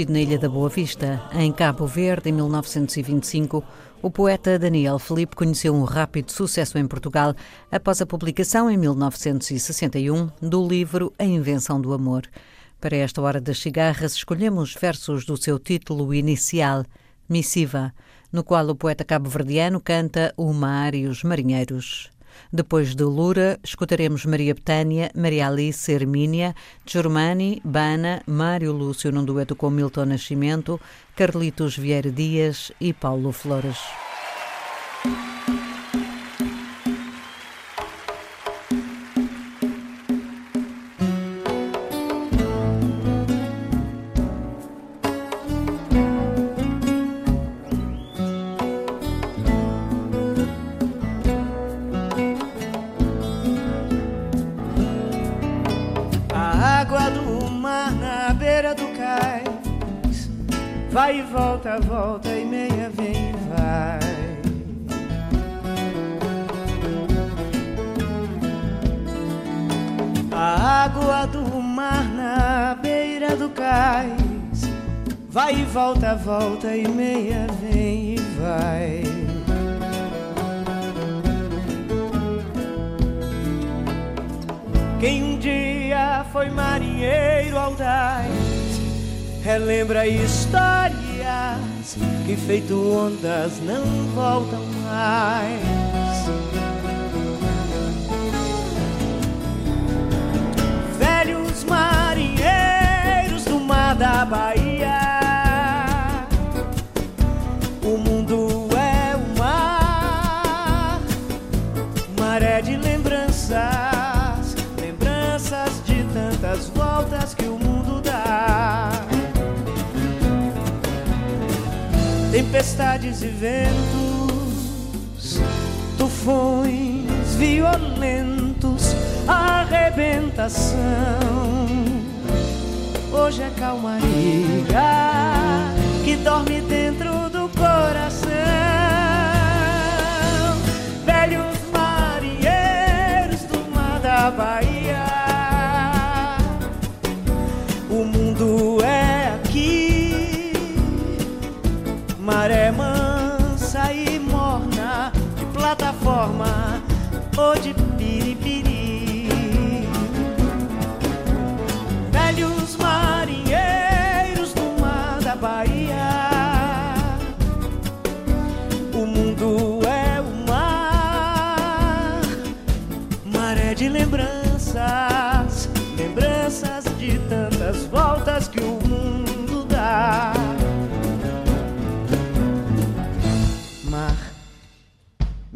Nascido na Ilha da Boa Vista, em Cabo Verde, em 1925, o poeta Daniel Felipe conheceu um rápido sucesso em Portugal após a publicação, em 1961, do livro A Invenção do Amor. Para esta hora das cigarras, escolhemos versos do seu título inicial, Missiva, no qual o poeta cabo-verdiano canta O Mar e os Marinheiros. Depois de Lura, escutaremos Maria Betânia, Maria Alice, Hermínia, Germani, Bana, Mário Lúcio num dueto com Milton Nascimento, Carlitos Vieira Dias e Paulo Flores. Que feito ondas não voltam mais Tempestades e ventos, tufões violentos arrebentação. Hoje é calmaria que dorme dentro do coração. Velhos marinheiros do mar da Bahia. O mundo plataforma ou de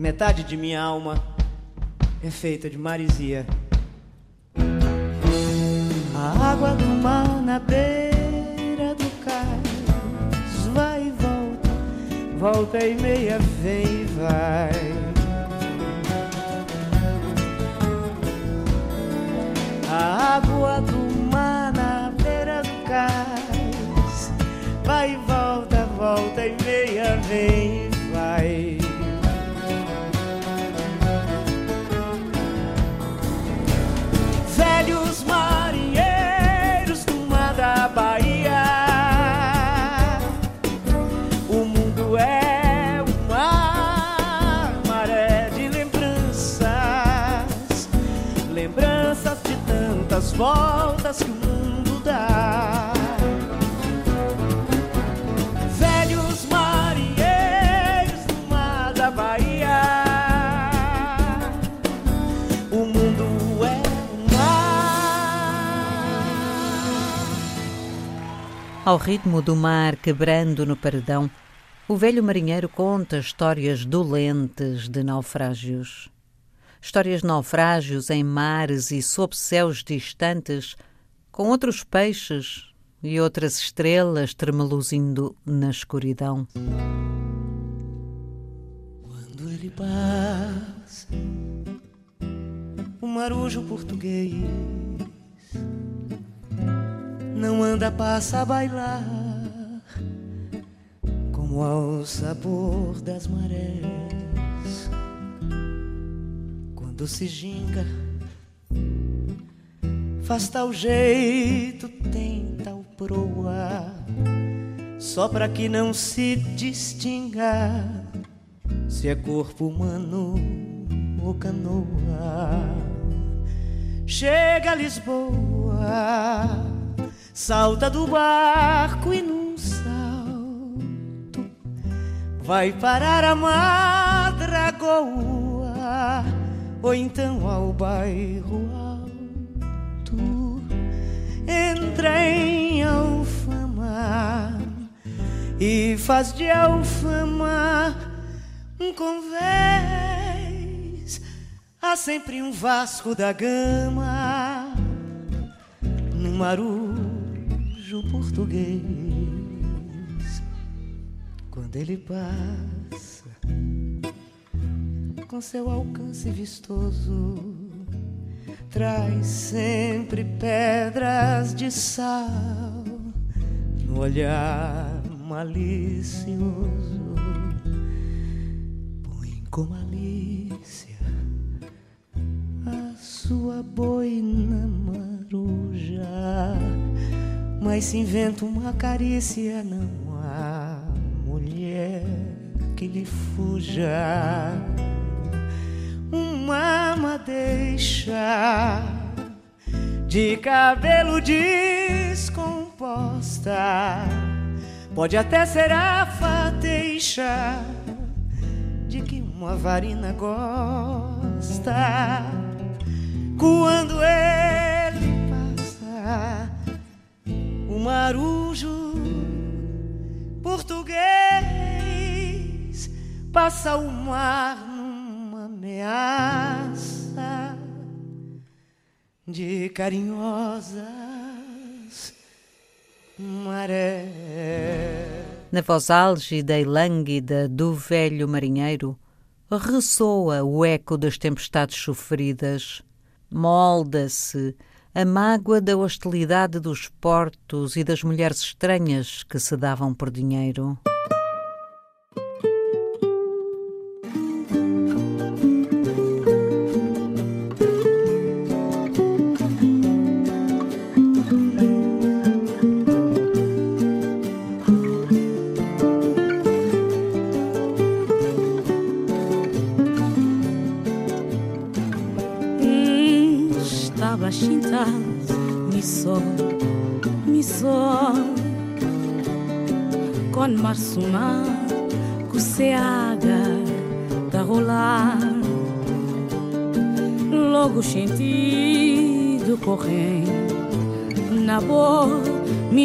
Metade de minha alma é feita de marisia. A água do mar na beira do cais vai e volta, volta e meia vem e vai. A água do mar na beira do cais vai e volta, Ao ritmo do mar quebrando no paredão, o velho marinheiro conta histórias dolentes de naufrágios. Histórias de naufrágios em mares e sob céus distantes, com outros peixes e outras estrelas tremeluzindo na escuridão. Quando ele passa, o marujo português não anda, passa a bailar como ao sabor das marés quando se ginga, faz tal jeito, tem tal proa, só para que não se distinga se é corpo humano ou canoa. Chega a Lisboa, salta do barco e num salto vai parar a Madragoa ou então ao bairro alto. Entra em Alfama e faz de Alfama um convés. Há sempre um Vasco da Gama no marujo português. Quando ele passa com seu alcance vistoso, traz sempre pedras de sal no olhar malicioso. Põe com malícia a sua boina maruja, mas se inventa uma carícia, não há mulher que lhe fuja. Uma madeixa de cabelo descomposta. Pode até ser a fateixa de que uma varina gosta. Quando ele passa, marujo português passa o mar numa ameaça de carinhosas marés. Na voz álgida e lânguida do velho marinheiro, ressoa o eco das tempestades sofridas, molda-se a mágoa da hostilidade dos portos e das mulheres estranhas que se davam por dinheiro. Logo sentido correndo na boa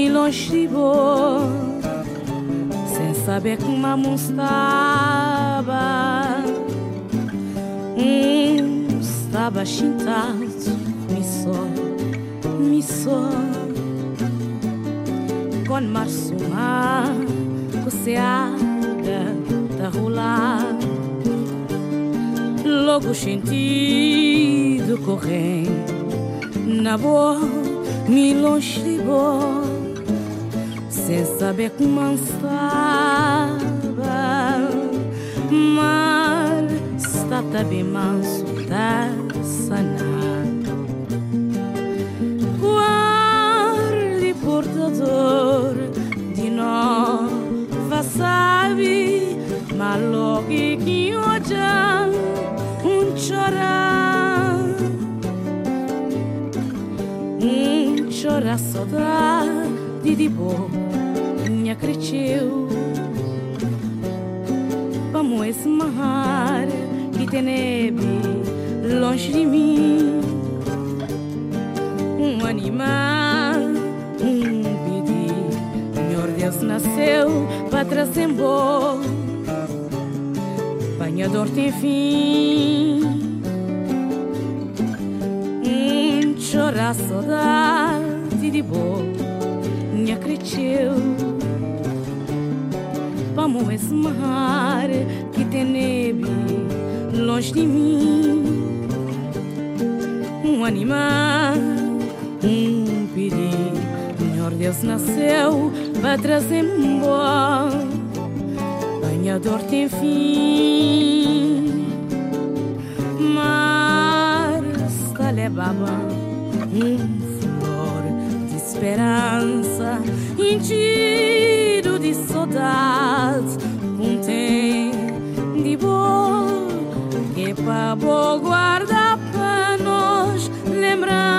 longe boa sem saber como a estava. Um estava chintado me só me só. Com marsuma passeada da rolar logo sentido correndo na boa me longe de boa sem saber como estava mar está bem manso tá sanado. Guarde portador de nós sabe maloki kioja um chorar saudade de boa cresceu vamos esse mar que tem neve longe de mim um animal um Deus nasceu para trazer bom. Banhador tem fim. Um chorar saudade de boa, acreditou. Vamos esmar que tem neve longe de mim. Um animal, um perigo Senhor Deus nasceu para trazer um bom. Banhador tem fim, mas está levava um flor de esperança, enchido de saudade, um tempo de boa que para guardar para nós lembrança.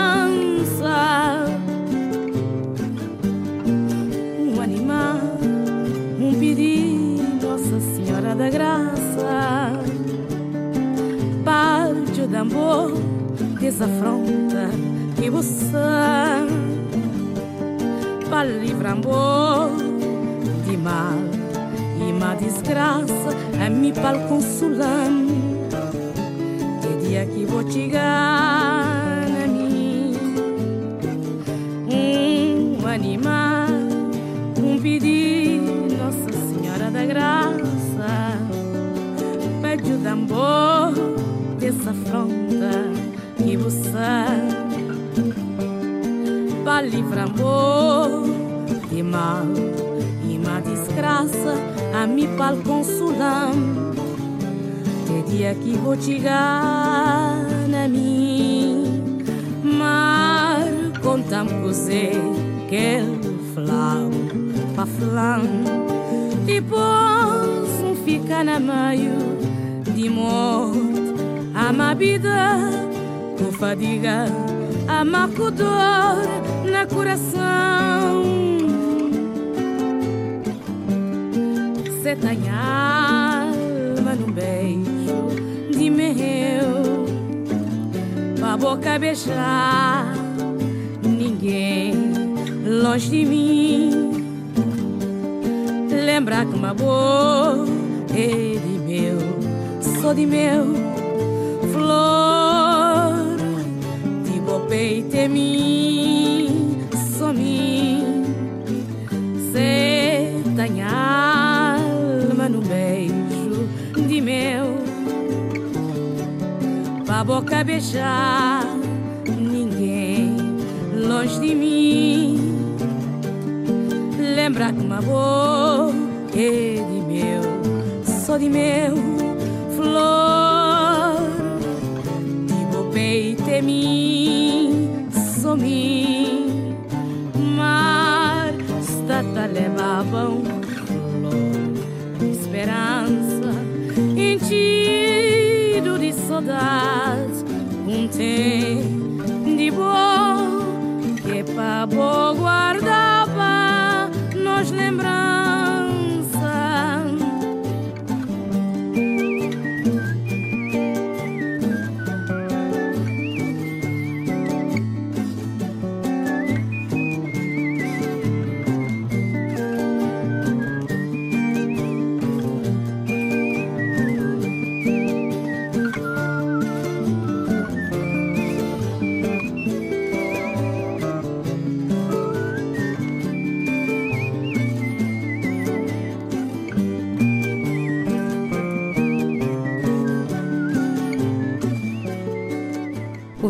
da graça. Parte de amor desafronta você para livrar amor de mal e má desgraça. A mim para consolar que dia que vou chegar a mim. Um animal um pedido Nossa Senhora da Graça. Pede o tambor dessa fronta que você para livrar amor. De mal e má desgraça a mi pal consolam. Te dia que vou chegar na mim Mar contam cozê que ele flau pa flan Depois um fica na meio de morte. A vida com fadiga Com dor na coração. Você tem alma num beijo de meu. Pra boca beijar ninguém longe de mim. Lembra que uma boa é de meu. Sou de meu é mim Sou mim Cê tem alma no beijo de meu. Pra boca beijar ninguém longe de mim. Lembra que uma boca é de meu Sou de meu flor Esperança Enchido de saudade Um tempo de boa Que pra boa guardava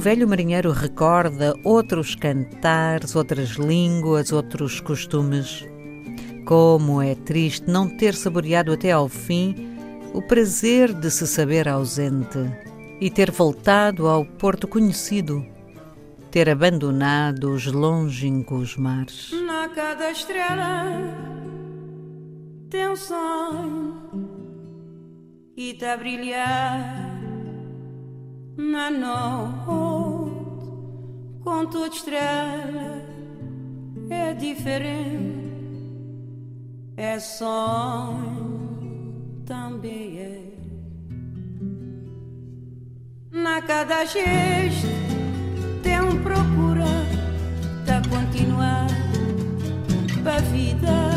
velho marinheiro recorda outros cantares, outras línguas, outros costumes. Como é triste não ter saboreado até ao fim o prazer de se saber ausente e ter voltado ao porto conhecido, ter abandonado os longínquos mares. Na cada estrela tem um sonho e tá a brilhar na noite com toda estrela é diferente é sonho também é. Na cada gesto tem um procura da continuar pra vida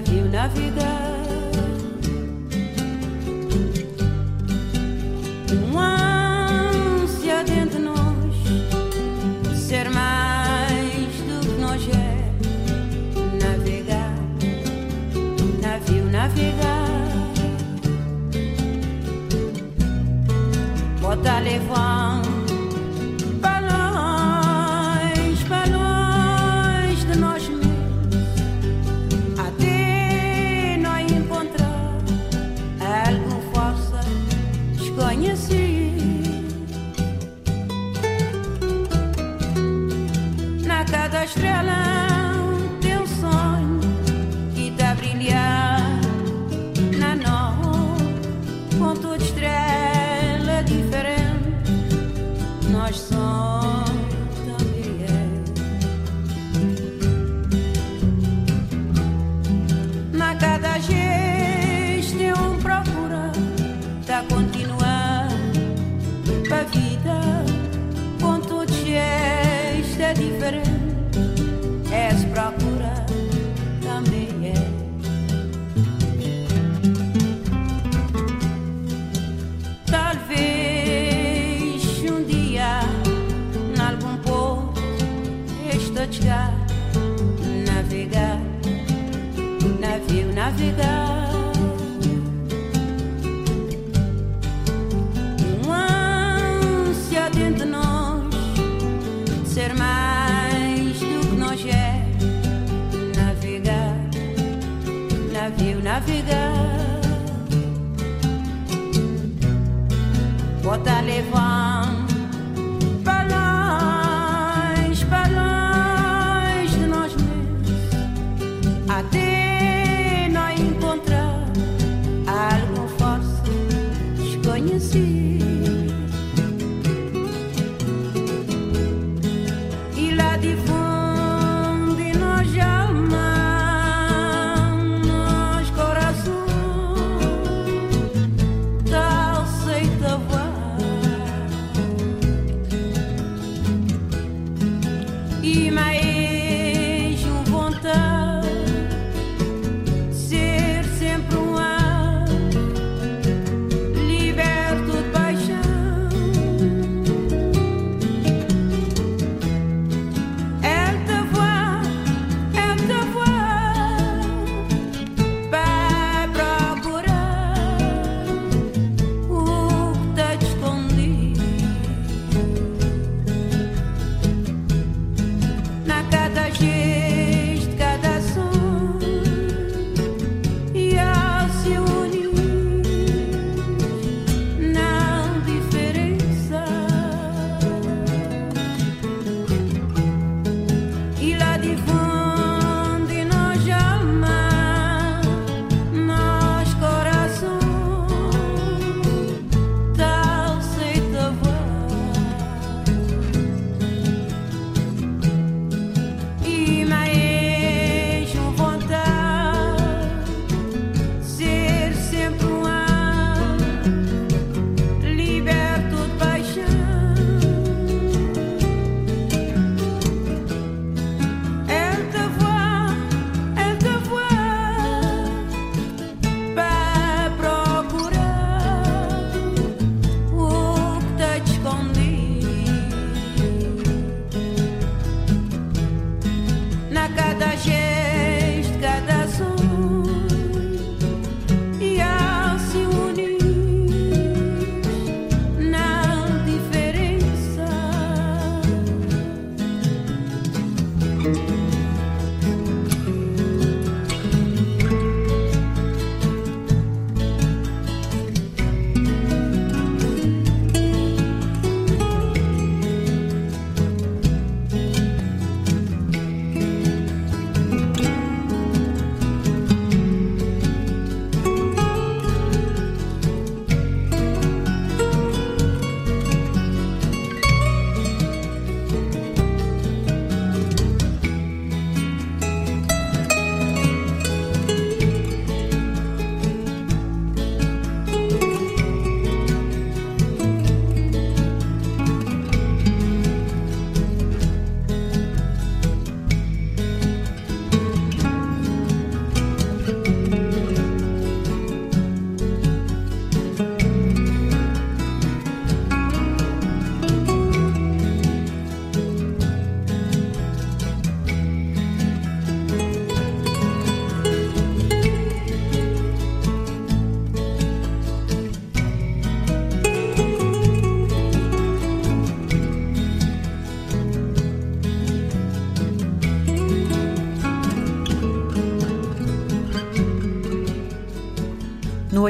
navio navegar uma ânsia dentro de nós ser mais do que nós é. Navegar navio navegar bota levando navegar.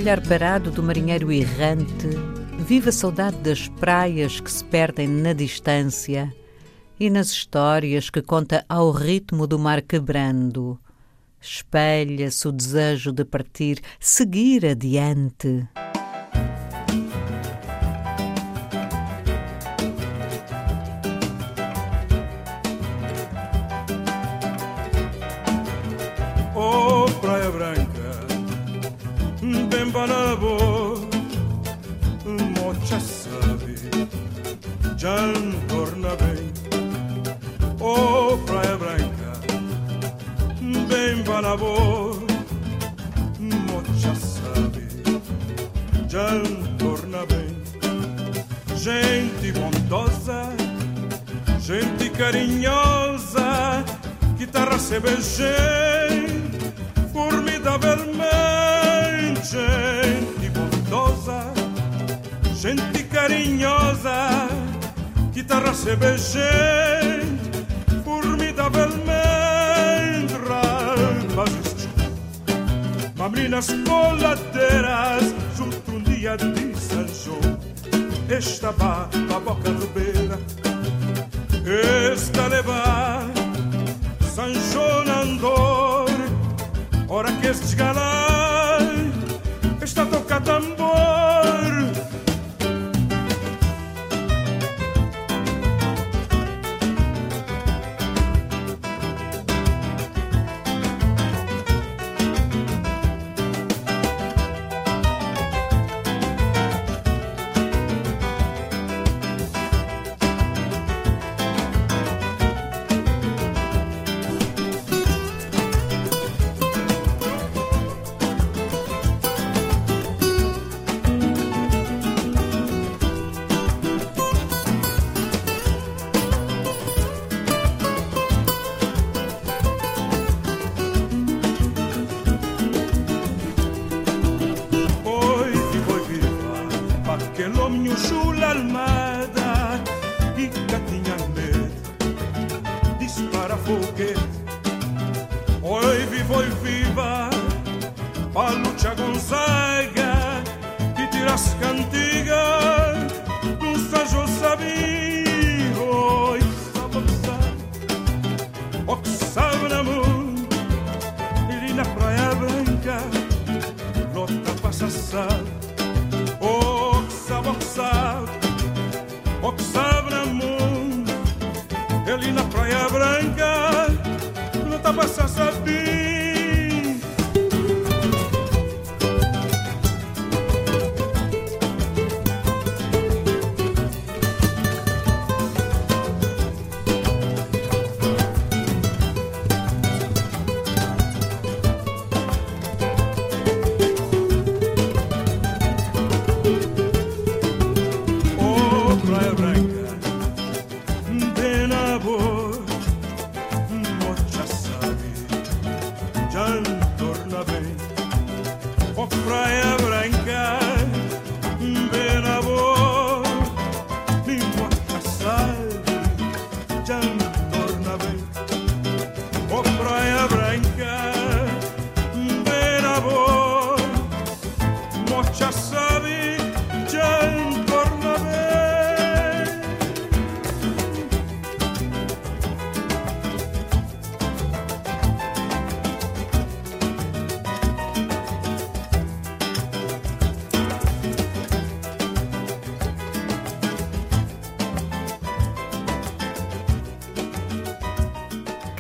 Olhar parado do marinheiro errante, vive a saudade das praias que se perdem na distância e nas histórias que conta ao ritmo do mar quebrando. Espelha-se o desejo de partir, seguir adiante. Torna bem Oh praia branca Bem banabo Mocha sabe Já torna bem Gente bondosa Gente carinhosa Guitarra beijei Formidável gente bondosa, gente carinhosa, que te recebe gente formidavelmente rapazes. Mamrinas coladeiras, junto um dia de São João, estava a boca do beira, esta levar São João andor, ora que este galãs está tambor.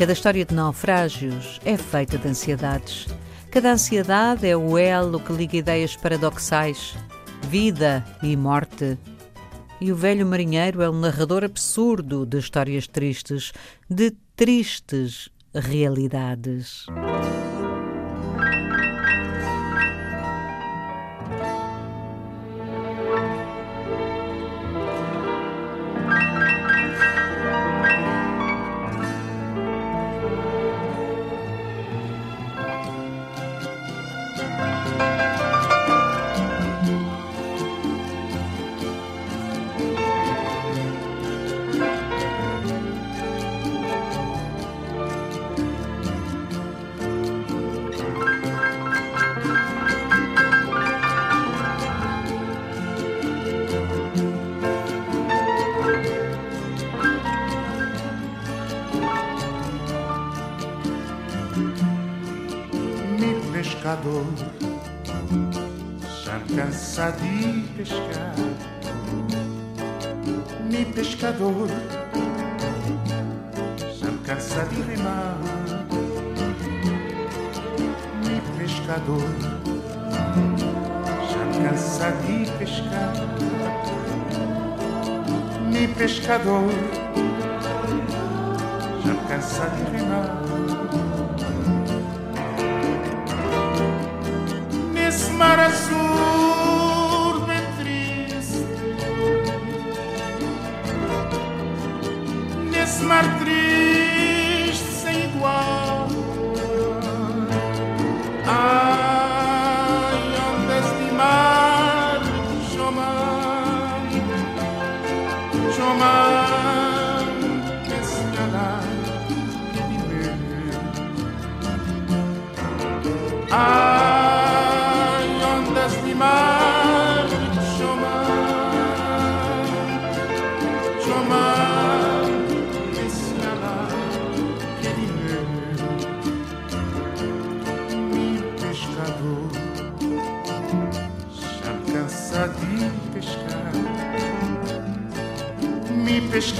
Cada história de naufrágios é feita de ansiedades. Cada ansiedade é o elo que liga ideias paradoxais, vida e morte. E o velho marinheiro é um narrador absurdo de histórias tristes, de tristes realidades. Mi pescador já cansa de pescar. Mi pescador já cansa de remar.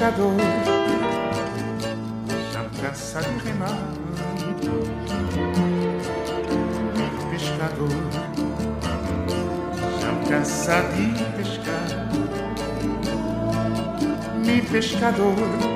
Pescador, já cansa de remar. meu pescador já cansa de pescar. Me pescador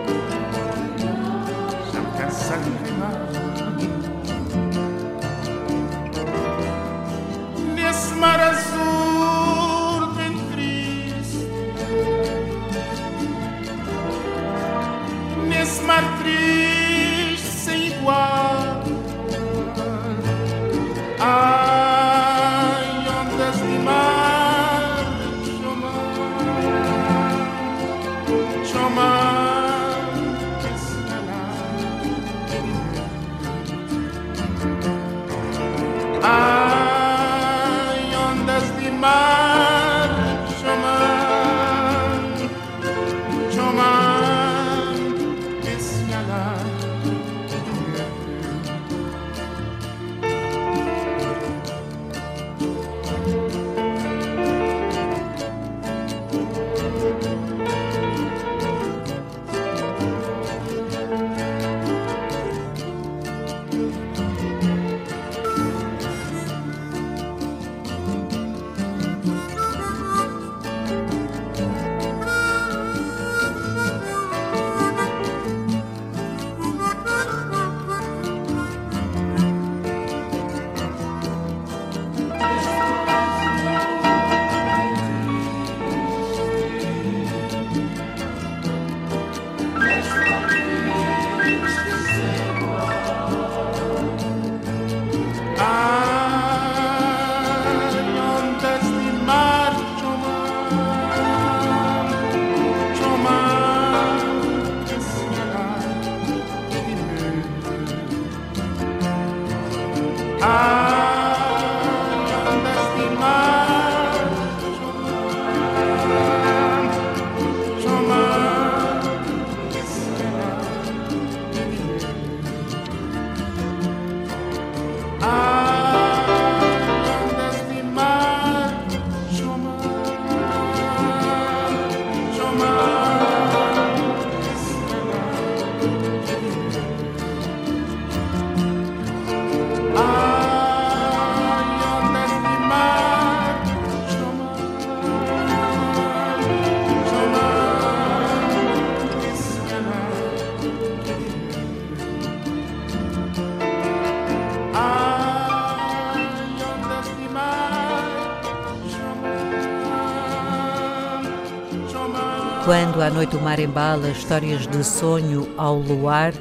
Quando à noite o mar embala histórias de sonho ao luar,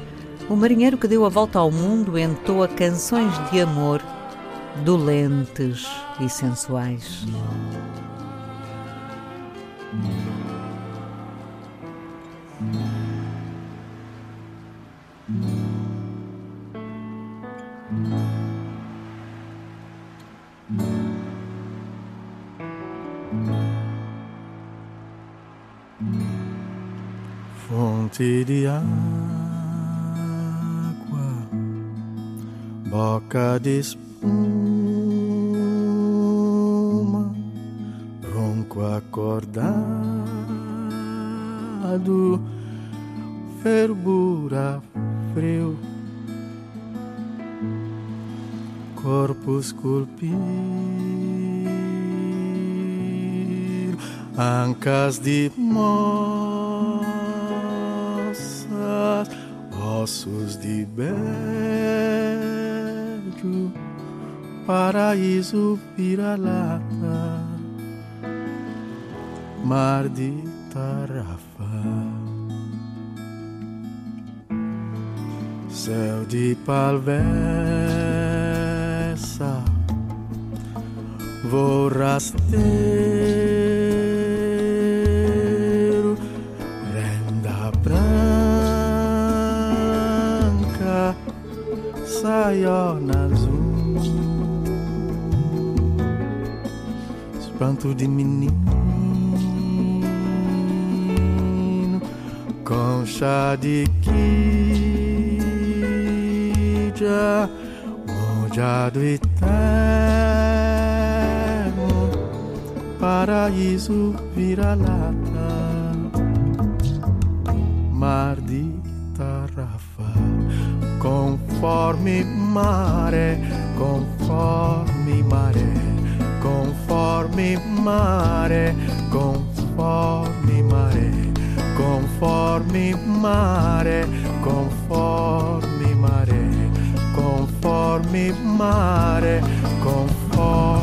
o marinheiro que deu a volta ao mundo entoa canções de amor dolentes e sensuais. De espuma, ronco acordado, fervura frio, corpo esculpido, ancas de moças, paraíso vira-lata, mar de tarrafa, céu de palvessa, vou rasteiro, renda branca, saiona espanto de menino com chá de quija, molhado eterno, paraíso vira-lata, mar de tarrafa, conforme maré, conforme maré, conforme conformi mare, conformi mare, conformi mare, conformi mare, conformi mare, conformi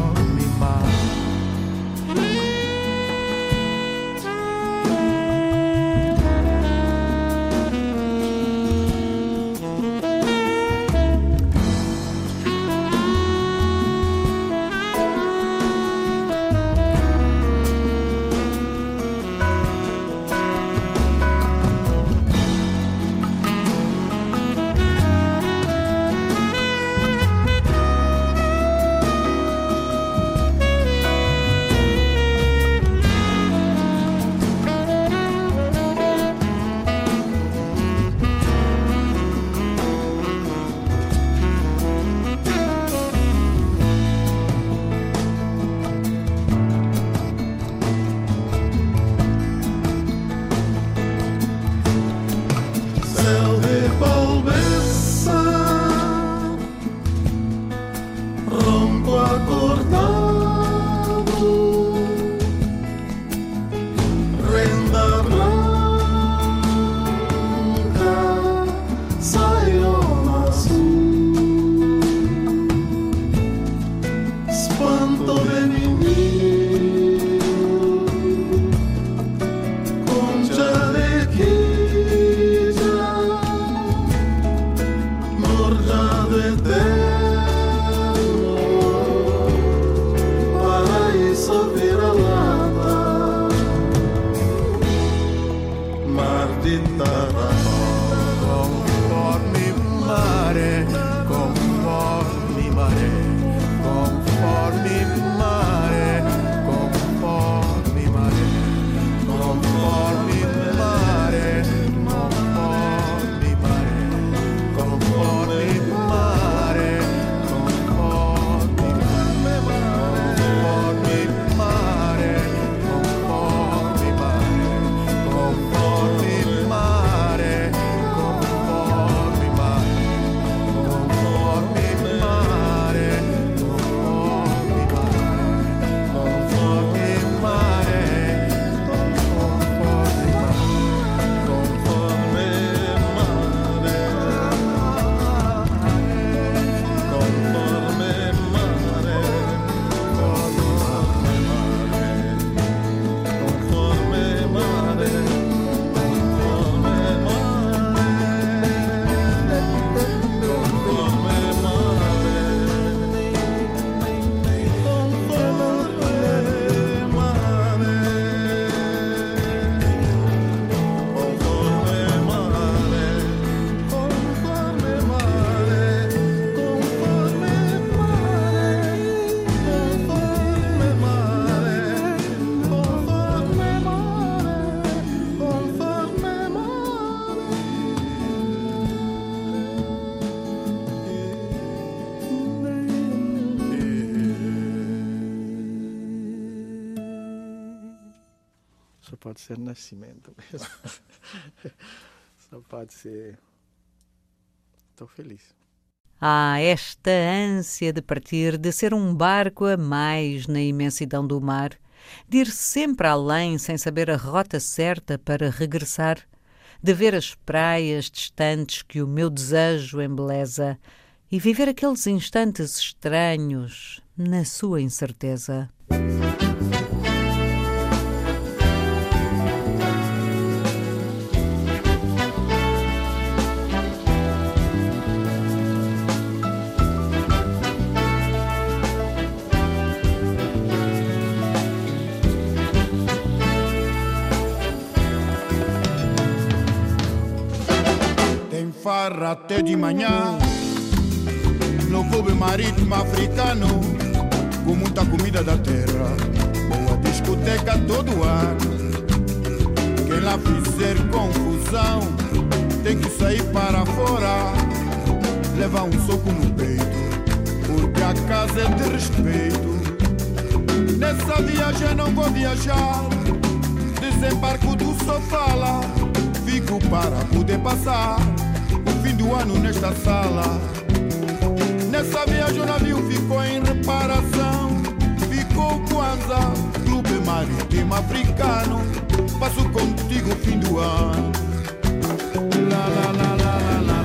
Nascimento mesmo. Só pode ser. Estou feliz. Há esta ânsia de partir, de ser um barco a mais na imensidão do mar, de ir sempre além sem saber a rota certa para regressar, de ver as praias distantes que o meu desejo embeleza e viver aqueles instantes estranhos na sua incerteza. Até de manhã No clube marítimo africano Com muita comida da terra discoteca todo ano. Quem lá fizer confusão tem que sair para fora, levar um soco no peito, porque a casa é de respeito. Nessa viagem não vou viajar, desembarco do sofala, fico para poder passar o ano nesta sala. Nessa viagem o navio ficou em reparação, ficou Kwanza, clube marítimo africano, passo contigo o fim do ano. La la la la la la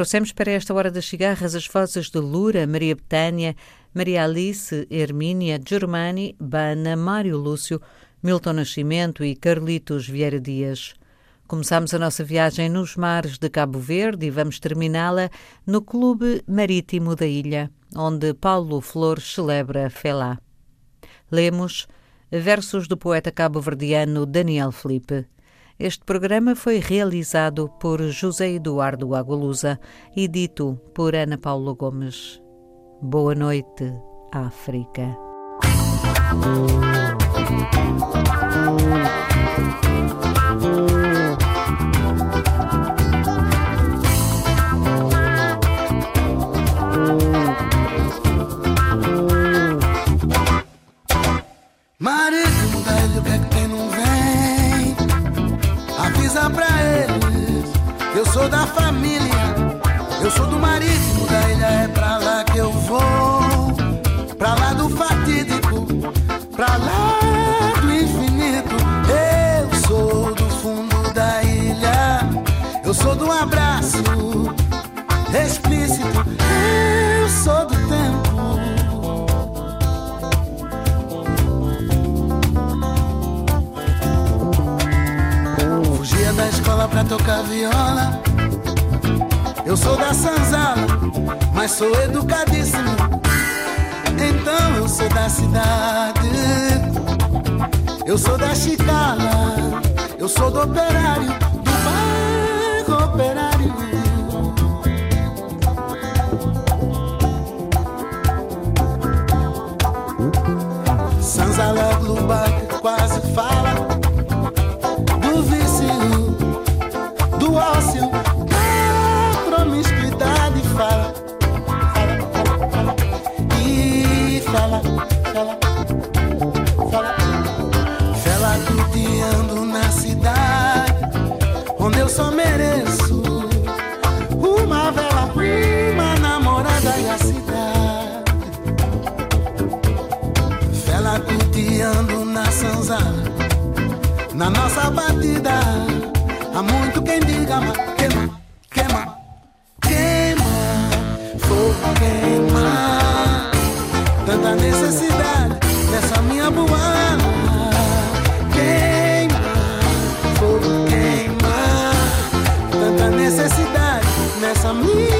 Trouxemos para esta hora das cigarras as vozes de Lura, Maria Betânia, Maria Alice, Hermínia, Germani, Bana, Mário Lúcio, Milton Nascimento e Carlitos Vieira Dias. Começamos a nossa viagem nos mares de Cabo Verde e vamos terminá-la no Clube Marítimo da Ilha, onde Paulo Flores celebra Felá. Lemos versos do poeta cabo-verdiano Daniel Felipe. Este programa foi realizado por José Eduardo Agualusa e dito por Ana Paula Gomes. Boa noite, África. Da família, eu sou do marítimo sou da Sanzala, mas sou educadíssimo. Então eu sou da cidade. Eu sou da Chicala. Eu sou do operário, Há muito quem diga, mas queima, queima, queima, fogo queima. Tanta necessidade nessa minha boala. Queima, fogo queima. Tanta necessidade nessa minha